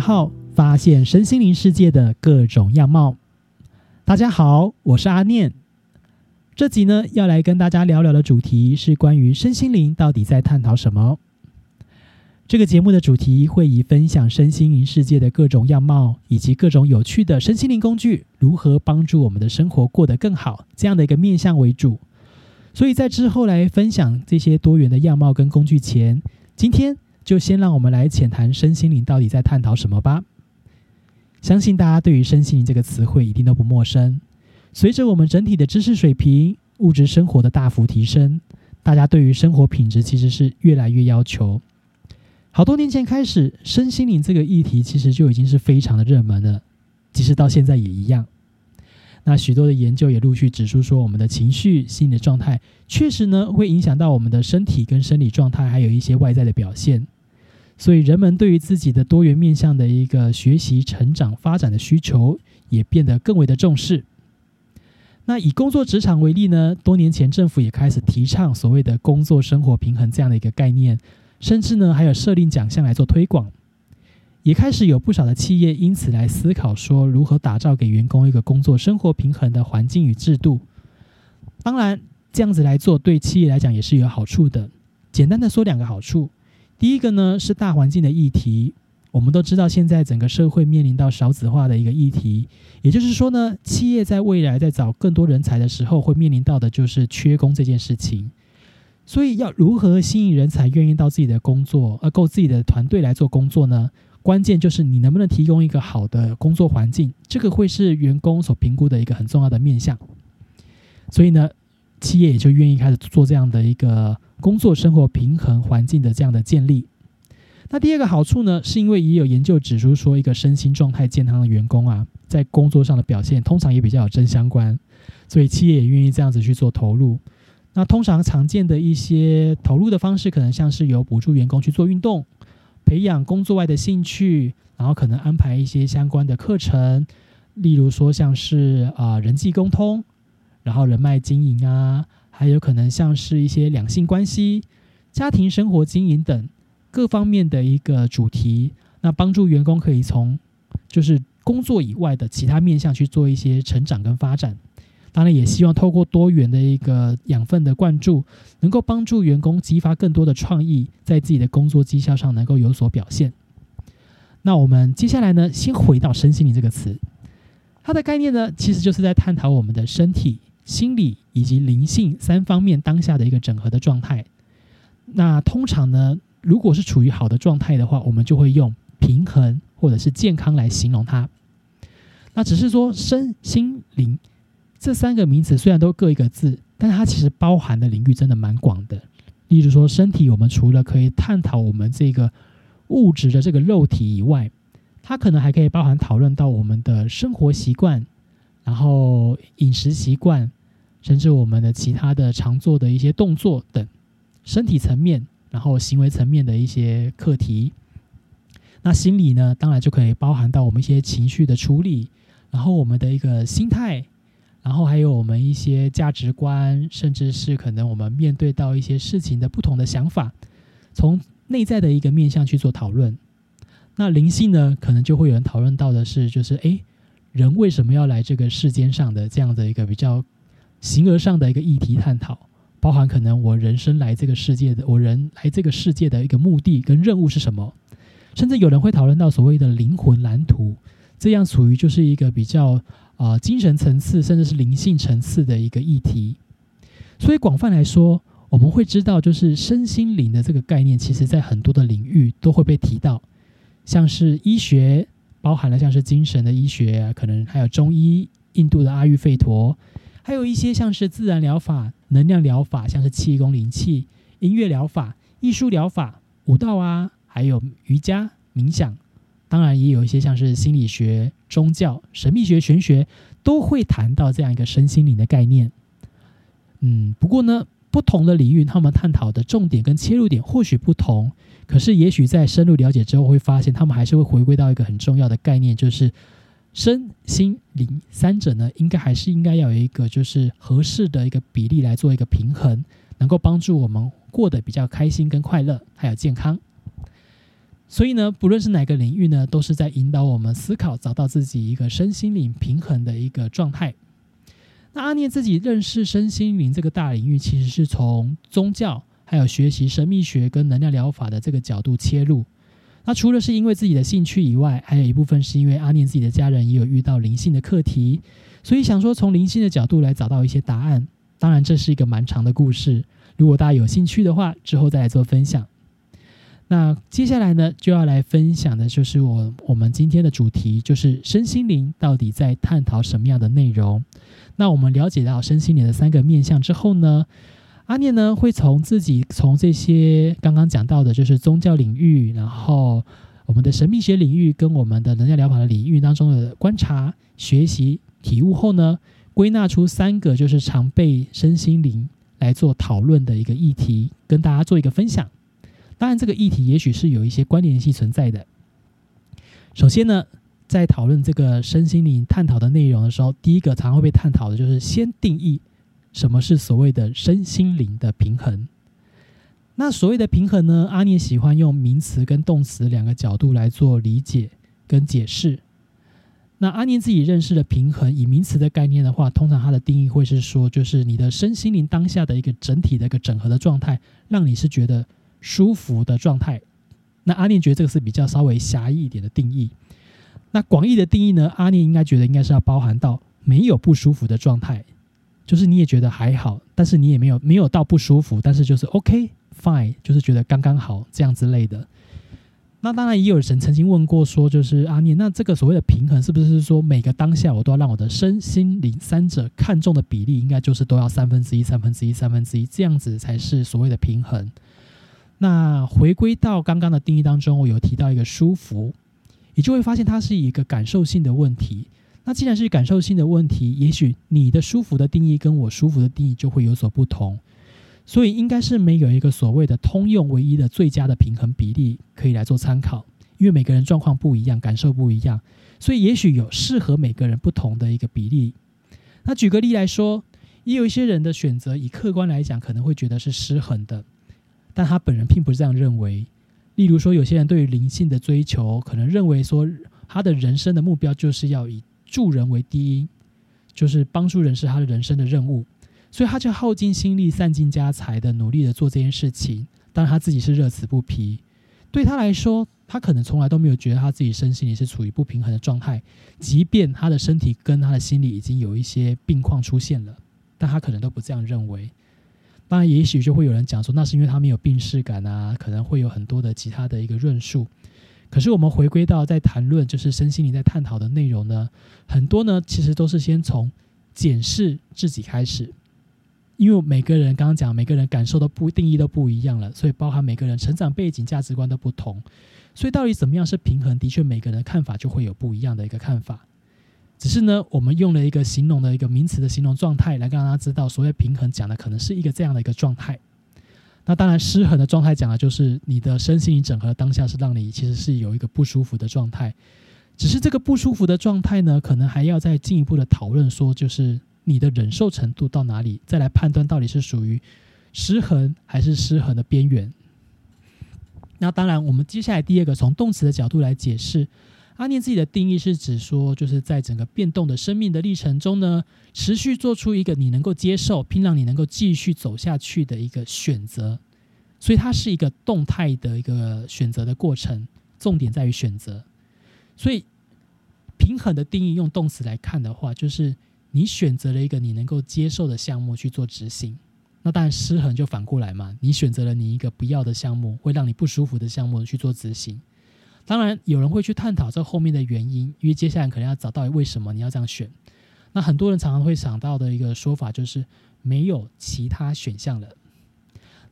号，发现身心灵世界的各种样貌。大家好，我是阿念。这集呢，要来跟大家聊聊的主题是关于身心灵到底在探讨什么。这个节目的主题会以分享身心灵世界的各种样貌，以及各种有趣的身心灵工具如何帮助我们的生活过得更好这样的一个面向为主。所以在之后来分享这些多元的样貌跟工具前，今天。就先让我们来浅谈身心灵到底在探讨什么吧。相信大家对于身心灵这个词汇一定都不陌生。随着我们整体的知识水平、物质生活的大幅提升，大家对于生活品质其实是越来越要求。好多年前开始，身心灵这个议题其实就已经是非常的热门了，即使到现在也一样。那许多的研究也陆续指出说，我们的情绪、心理状态确实呢会影响到我们的身体跟生理状态，还有一些外在的表现。所以，人们对于自己的多元面向的一个学习、成长、发展的需求也变得更为的重视。那以工作职场为例呢，多年前政府也开始提倡所谓的工作生活平衡这样的一个概念，甚至呢还有设定奖项来做推广。也开始有不少的企业因此来思考说，如何打造给员工一个工作生活平衡的环境与制度。当然，这样子来做对企业来讲也是有好处的。简单的说，两个好处。第一个呢是大环境的议题。我们都知道，现在整个社会面临到少子化的一个议题，也就是说呢，企业在未来在找更多人才的时候，会面临到的就是缺工这件事情。所以，要如何吸引人才愿意到自己的工作，而够自己的团队来做工作呢？关键就是你能不能提供一个好的工作环境，这个会是员工所评估的一个很重要的面向。所以呢，企业也就愿意开始做这样的一个工作生活平衡环境的这样的建立。那第二个好处呢，是因为也有研究指出说，一个身心状态健康的员工啊，在工作上的表现通常也比较有正相关，所以企业也愿意这样子去做投入。那通常常见的一些投入的方式，可能像是有补助员工去做运动。培养工作外的兴趣，然后可能安排一些相关的课程，例如说像是啊人际沟通，然后人脉经营啊，还有可能像是一些两性关系、家庭生活经营等各方面的一个主题，那帮助员工可以从就是工作以外的其他面向去做一些成长跟发展。当然，也希望透过多元的一个养分的灌注，能够帮助员工激发更多的创意，在自己的工作绩效上能够有所表现。那我们接下来呢，先回到身心灵这个词，它的概念呢，其实就是在探讨我们的身体、心理以及灵性三方面当下的一个整合的状态。那通常呢，如果是处于好的状态的话，我们就会用平衡或者是健康来形容它。那只是说身心灵。这三个名词虽然都各一个字，但它其实包含的领域真的蛮广的。例如说，身体，我们除了可以探讨我们这个物质的这个肉体以外，它可能还可以包含讨论到我们的生活习惯，然后饮食习惯，甚至我们的其他的常做的一些动作等身体层面，然后行为层面的一些课题。那心理呢，当然就可以包含到我们一些情绪的处理，然后我们的一个心态。然后还有我们一些价值观，甚至是可能我们面对到一些事情的不同的想法，从内在的一个面向去做讨论。那灵性呢，可能就会有人讨论到的是，就是诶，人为什么要来这个世间上的这样的一个比较形而上的一个议题探讨，包含可能我人生来这个世界的，我人来这个世界的一个目的跟任务是什么，甚至有人会讨论到所谓的灵魂蓝图，这样属于就是一个比较。啊，精神层次甚至是灵性层次的一个议题，所以广泛来说，我们会知道，就是身心灵的这个概念，其实在很多的领域都会被提到，像是医学，包含了像是精神的医学，可能还有中医，印度的阿育吠陀，还有一些像是自然疗法、能量疗法，像是气功灵气、音乐疗法、艺术疗法、舞蹈啊，还有瑜伽、冥想。当然，也有一些像是心理学、宗教、神秘学、玄学，都会谈到这样一个身心灵的概念。嗯，不过呢，不同的领域，他们探讨的重点跟切入点或许不同，可是也许在深入了解之后，会发现他们还是会回归到一个很重要的概念，就是身心灵三者呢，应该还是应该要有一个就是合适的一个比例来做一个平衡，能够帮助我们过得比较开心跟快乐，还有健康。所以呢，不论是哪个领域呢，都是在引导我们思考，找到自己一个身心灵平衡的一个状态。那阿念自己认识身心灵这个大领域，其实是从宗教还有学习神秘学跟能量疗法的这个角度切入。那除了是因为自己的兴趣以外，还有一部分是因为阿念自己的家人也有遇到灵性的课题，所以想说从灵性的角度来找到一些答案。当然，这是一个蛮长的故事，如果大家有兴趣的话，之后再来做分享。那接下来呢，就要来分享的就是我我们今天的主题，就是身心灵到底在探讨什么样的内容。那我们了解到身心灵的三个面向之后呢，阿念呢会从自己从这些刚刚讲到的，就是宗教领域，然后我们的神秘学领域跟我们的能量疗法的领域当中的观察、学习、体悟后呢，归纳出三个就是常被身心灵来做讨论的一个议题，跟大家做一个分享。当然，这个议题也许是有一些关联性存在的。首先呢，在讨论这个身心灵探讨的内容的时候，第一个常会被探讨的就是先定义什么是所谓的身心灵的平衡。那所谓的平衡呢，阿念喜欢用名词跟动词两个角度来做理解跟解释。那阿念自己认识的平衡，以名词的概念的话，通常它的定义会是说，就是你的身心灵当下的一个整体的一个整合的状态，让你是觉得。舒服的状态，那阿念觉得这个是比较稍微狭义一点的定义。那广义的定义呢？阿念应该觉得应该是要包含到没有不舒服的状态，就是你也觉得还好，但是你也没有没有到不舒服，但是就是 OK fine，就是觉得刚刚好这样之类的。那当然也有人曾经问过说，就是阿念，那这个所谓的平衡是不是说每个当下我都要让我的身心灵三者看重的比例应该就是都要三分之一、三分之一、三分之一这样子才是所谓的平衡？那回归到刚刚的定义当中，我有提到一个舒服，你就会发现它是一个感受性的问题。那既然是感受性的问题，也许你的舒服的定义跟我舒服的定义就会有所不同。所以应该是没有一个所谓的通用唯一的最佳的平衡比例可以来做参考，因为每个人状况不一样，感受不一样，所以也许有适合每个人不同的一个比例。那举个例来说，也有一些人的选择，以客观来讲，可能会觉得是失衡的。但他本人并不是这样认为。例如说，有些人对于灵性的追求，可能认为说，他的人生的目标就是要以助人为第一，就是帮助人是他的人生的任务，所以他就耗尽心力、散尽家财的努力的做这件事情。当然，他自己是乐此不疲。对他来说，他可能从来都没有觉得他自己身心里是处于不平衡的状态，即便他的身体跟他的心理已经有一些病况出现了，但他可能都不这样认为。当然，也许就会有人讲说，那是因为他没有病逝感啊，可能会有很多的其他的一个论述。可是我们回归到在谈论就是身心灵在探讨的内容呢，很多呢其实都是先从检视自己开始，因为每个人刚刚讲每个人感受的不定义都不一样了，所以包含每个人成长背景、价值观都不同，所以到底怎么样是平衡，的确每个人的看法就会有不一样的一个看法。只是呢，我们用了一个形容的一个名词的形容状态来让大家知道，所谓平衡讲的可能是一个这样的一个状态。那当然，失衡的状态讲的就是你的身心整合当下是让你其实是有一个不舒服的状态。只是这个不舒服的状态呢，可能还要再进一步的讨论，说就是你的忍受程度到哪里，再来判断到底是属于失衡还是失衡的边缘。那当然，我们接下来第二个从动词的角度来解释。阿念自己的定义是指说，就是在整个变动的生命的历程中呢，持续做出一个你能够接受，并让你能够继续走下去的一个选择。所以它是一个动态的一个选择的过程，重点在于选择。所以平衡的定义用动词来看的话，就是你选择了一个你能够接受的项目去做执行。那当然失衡就反过来嘛，你选择了你一个不要的项目，会让你不舒服的项目去做执行。当然，有人会去探讨这后面的原因，因为接下来可能要找到为什么你要这样选。那很多人常常会想到的一个说法就是没有其他选项了。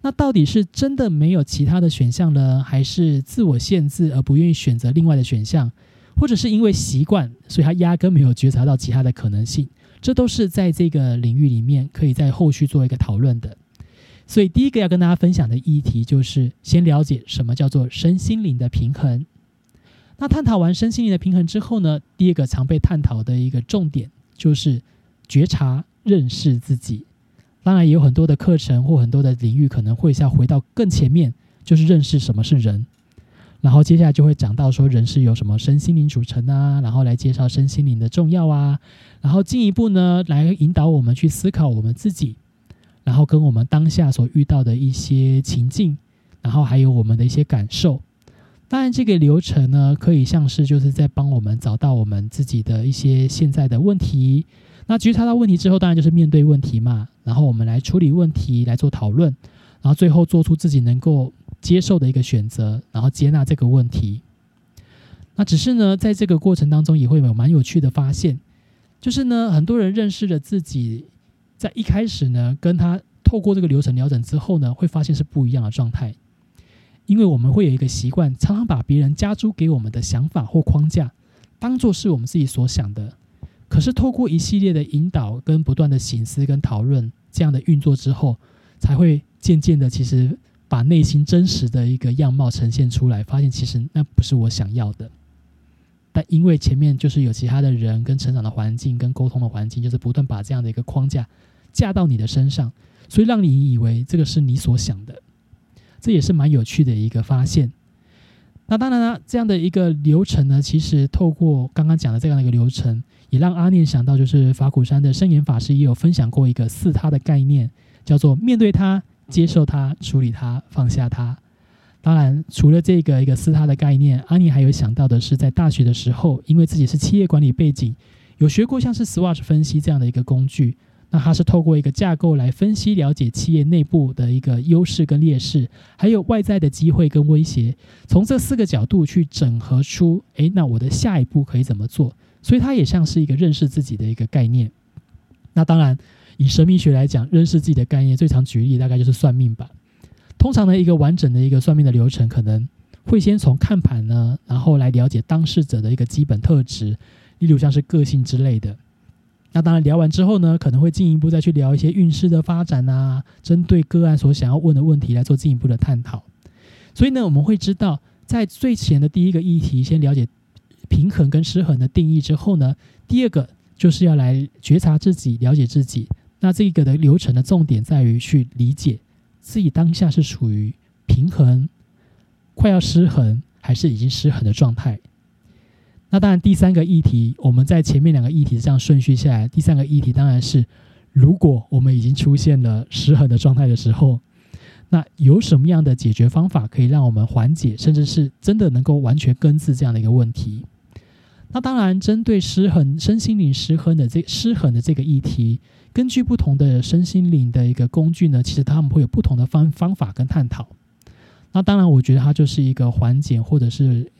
那到底是真的没有其他的选项呢，还是自我限制而不愿意选择另外的选项，或者是因为习惯，所以他压根没有觉察到其他的可能性？这都是在这个领域里面可以在后续做一个讨论的。所以第一个要跟大家分享的议题就是先了解什么叫做身心灵的平衡。那探讨完身心灵的平衡之后呢？第二个常被探讨的一个重点就是觉察、认识自己。当然，也有很多的课程或很多的领域可能会要回到更前面，就是认识什么是人。然后接下来就会讲到说人是由什么身心灵组成啊，然后来介绍身心灵的重要啊，然后进一步呢来引导我们去思考我们自己，然后跟我们当下所遇到的一些情境，然后还有我们的一些感受。当然，这个流程呢可以像是就是在帮我们找到我们自己的一些现在的问题。那觉察到问题之后，当然就是面对问题嘛，然后我们来处理问题，来做讨论，然后最后做出自己能够。接受的一个选择，然后接纳这个问题。那只是呢，在这个过程当中，也会有蛮有趣的发现，就是呢，很多人认识了自己，在一开始呢，跟他透过这个流程调整之后呢，会发现是不一样的状态。因为我们会有一个习惯，常常把别人加诸给我们的想法或框架，当做是我们自己所想的。可是透过一系列的引导跟不断的醒思跟讨论这样的运作之后，才会渐渐的，其实。把内心真实的一个样貌呈现出来，发现其实那不是我想要的。但因为前面就是有其他的人跟成长的环境跟沟通的环境，就是不断把这样的一个框架架到你的身上，所以让你以为这个是你所想的。这也是蛮有趣的一个发现。那当然了，这样的一个流程呢，其实透过刚刚讲的这样的一个流程，也让阿念想到，就是法鼓山的圣严法师也有分享过一个四他的概念，叫做面对他。接受它，处理它，放下它。当然，除了这个一个私他的概念，阿念还有想到的是，在大学的时候，因为自己是企业管理背景，有学过像是 SWOT 分析这样的一个工具。那它是透过一个架构来分析、了解企业内部的一个优势跟劣势，还有外在的机会跟威胁，从这四个角度去整合出，诶，那我的下一步可以怎么做？所以它也像是一个认识自己的一个概念。那当然。以神秘学来讲，认识自己的概念，最常举例大概就是算命吧。通常呢，一个完整的一个算命的流程，可能会先从看盘呢，然后来了解当事者的一个基本特质，例如像是个性之类的。那当然聊完之后呢，可能会进一步再去聊一些运势的发展啊，针对个案所想要问的问题来做进一步的探讨。所以呢，我们会知道，在最前的第一个议题，先了解平衡跟失衡的定义之后呢，第二个就是要来觉察自己，了解自己。那这个的流程的重点在于去理解自己当下是处于平衡、快要失衡，还是已经失衡的状态。那当然，第三个议题，我们在前面两个议题这样顺序下来，第三个议题当然是，如果我们已经出现了失衡的状态的时候，那有什么样的解决方法可以让我们缓解，甚至是真的能够完全根治这样的一个问题？那当然，针对失衡、身心灵失衡的这失衡的这个议题。根据不同的身心灵的一个工具呢，其实他们会有不同的方方法跟探讨。那当然，我觉得它就是一个缓解或者是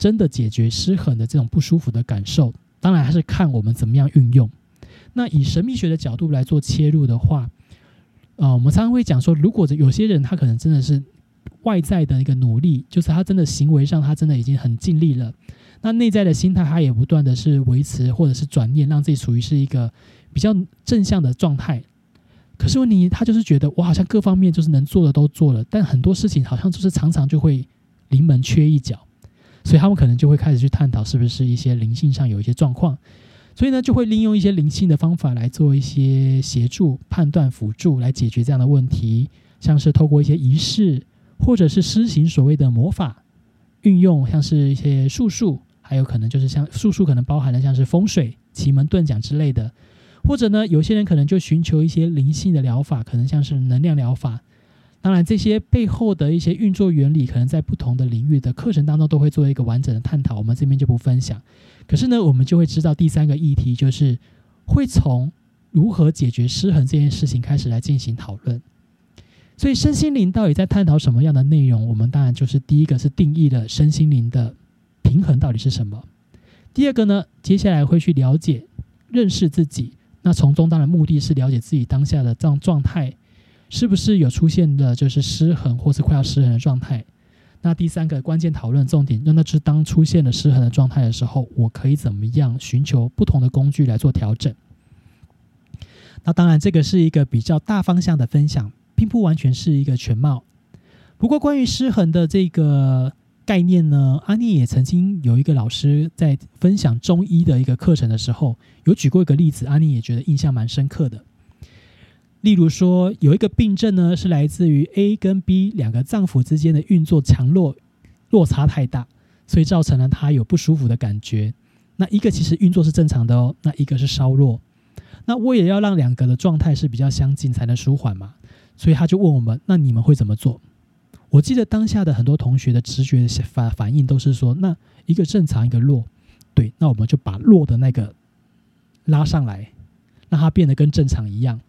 真的解决失衡的这种不舒服的感受。当然还是看我们怎么样运用。那以神秘学的角度来做切入的话，啊，我们常常会讲说，如果有些人他可能真的是外在的一个努力，就是他真的行为上他真的已经很尽力了，那内在的心态他也不断的是维持或者是转念，让自己处于是一个。比较正向的状态，可是问题他就是觉得我好像各方面就是能做的都做了，但很多事情好像就是常常就会临门缺一脚，所以他们可能就会开始去探讨是不是一些灵性上有一些状况，所以呢就会利用一些灵性的方法来做一些协助、判断、辅助来解决这样的问题，像是透过一些仪式，或者是施行所谓的魔法，运用像是一些术数，还有可能就是像术数可能包含了像是风水、奇门遁甲之类的。或者呢，有些人可能就寻求一些灵性的疗法，可能像是能量疗法。当然，这些背后的一些运作原理，可能在不同的领域的课程当中都会做一个完整的探讨。我们这边就不分享。可是呢，我们就会知道第三个议题就是会从如何解决失衡这件事情开始来进行讨论。所以，身心灵到底在探讨什么样的内容？我们当然就是第一个是定义了身心灵的平衡到底是什么。第二个呢，接下来会去了解、认识自己。那从中当然目的是了解自己当下的这样状态，是不是有出现的就是失衡或是快要失衡的状态？那第三个关键讨论重点，那那是当出现了失衡的状态的时候，我可以怎么样寻求不同的工具来做调整？那当然这个是一个比较大方向的分享，并不完全是一个全貌。不过关于失衡的这个。概念呢？阿妮也曾经有一个老师在分享中医的一个课程的时候，有举过一个例子，阿妮也觉得印象蛮深刻的。例如说，有一个病症呢，是来自于 A 跟 B 两个脏腑之间的运作强弱落差太大，所以造成了他有不舒服的感觉。那一个其实运作是正常的哦，那一个是稍弱。那我也要让两个的状态是比较相近才能舒缓嘛，所以他就问我们：那你们会怎么做？我记得当下的很多同学的直觉反反应都是说：那一个正常，一个弱，对，那我们就把弱的那个拉上来，让它变得跟正常一样。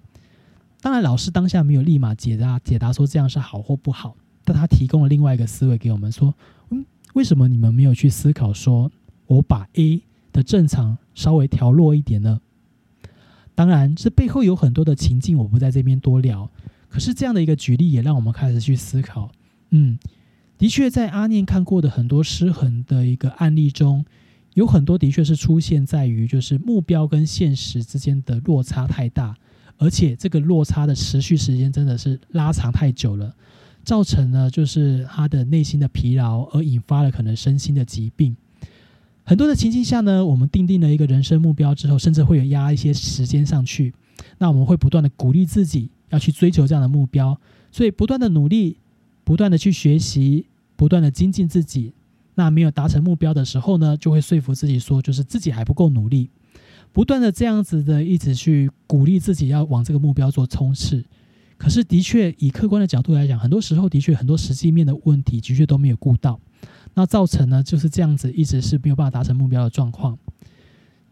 当然，老师当下没有立马解答解答说这样是好或不好，但他提供了另外一个思维给我们说：嗯，为什么你们没有去思考说，我把 A 的正常稍微调弱一点呢？当然，这背后有很多的情境，我不在这边多聊。可是这样的一个举例，也让我们开始去思考。嗯，的确，在阿念看过的很多失衡的一个案例中，有很多的确是出现在于就是目标跟现实之间的落差太大，而且这个落差的持续时间真的是拉长太久了，造成了就是他的内心的疲劳，而引发了可能身心的疾病。很多的情境下呢，我们定定了一个人生目标之后，甚至会有压一些时间上去。那我们会不断的鼓励自己要去追求这样的目标，所以不断的努力，不断的去学习，不断的精进自己。那没有达成目标的时候呢，就会说服自己说，就是自己还不够努力，不断的这样子的一直去鼓励自己要往这个目标做冲刺。可是的确，以客观的角度来讲，很多时候的确很多实际面的问题的确都没有顾到。那造成呢就是这样子，一直是没有办法达成目标的状况。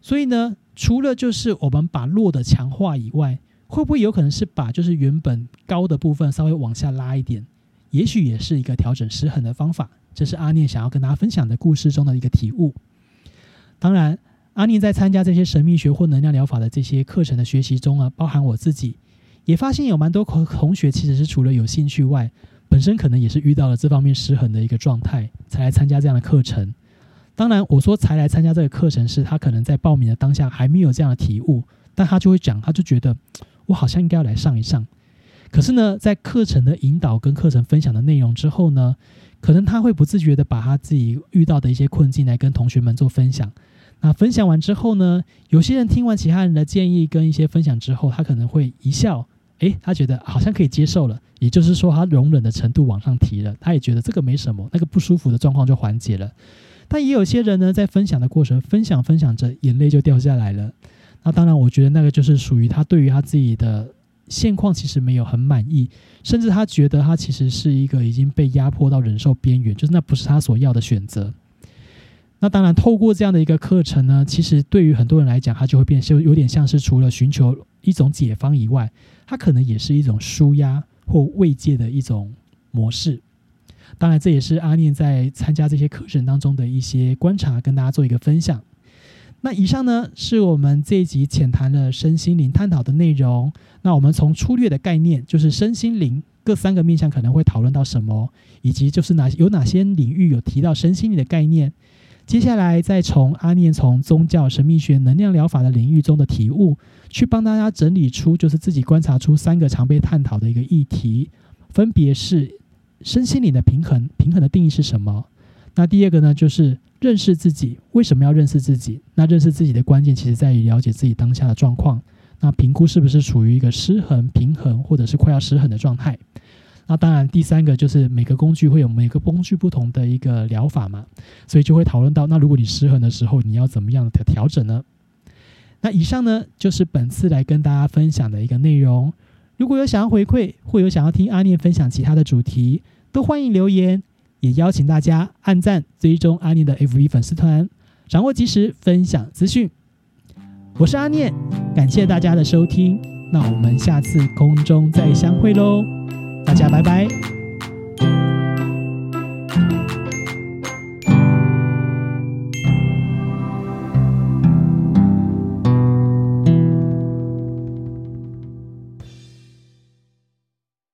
所以呢，除了就是我们把弱的强化以外，会不会有可能是把就是原本高的部分稍微往下拉一点？也许也是一个调整失衡的方法。这是阿念想要跟大家分享的故事中的一个体悟。当然，阿宁在参加这些神秘学或能量疗法的这些课程的学习中啊，包含我自己，也发现有蛮多同同学其实是除了有兴趣外。本身可能也是遇到了这方面失衡的一个状态，才来参加这样的课程。当然，我说才来参加这个课程，是他可能在报名的当下还没有这样的体悟，但他就会讲，他就觉得我好像应该要来上一上。可是呢，在课程的引导跟课程分享的内容之后呢，可能他会不自觉的把他自己遇到的一些困境来跟同学们做分享。那分享完之后呢，有些人听完其他人的建议跟一些分享之后，他可能会一笑。诶，他觉得好像可以接受了，也就是说，他容忍的程度往上提了。他也觉得这个没什么，那个不舒服的状况就缓解了。但也有些人呢，在分享的过程，分享分享着，眼泪就掉下来了。那当然，我觉得那个就是属于他对于他自己的现况其实没有很满意，甚至他觉得他其实是一个已经被压迫到忍受边缘，就是那不是他所要的选择。那当然，透过这样的一个课程呢，其实对于很多人来讲，它就会变，就有点像是除了寻求一种解方以外。它可能也是一种舒压或慰藉的一种模式。当然，这也是阿念在参加这些课程当中的一些观察，跟大家做一个分享。那以上呢，是我们这一集浅谈了身心灵探讨的内容。那我们从粗略的概念，就是身心灵各三个面向可能会讨论到什么，以及就是哪有哪些领域有提到身心灵的概念。接下来，再从阿念从宗教、神秘学、能量疗法的领域中的体悟，去帮大家整理出，就是自己观察出三个常被探讨的一个议题，分别是身心灵的平衡，平衡的定义是什么？那第二个呢，就是认识自己，为什么要认识自己？那认识自己的关键，其实在于了解自己当下的状况，那评估是不是处于一个失衡、平衡，或者是快要失衡的状态。那当然，第三个就是每个工具会有每个工具不同的一个疗法嘛，所以就会讨论到，那如果你失衡的时候，你要怎么样的调整呢？那以上呢就是本次来跟大家分享的一个内容。如果有想要回馈，或有想要听阿念分享其他的主题，都欢迎留言，也邀请大家按赞追踪阿念的 FV 粉丝团，掌握及时分享资讯。我是阿念，感谢大家的收听，那我们下次空中再相会喽。大家拜拜。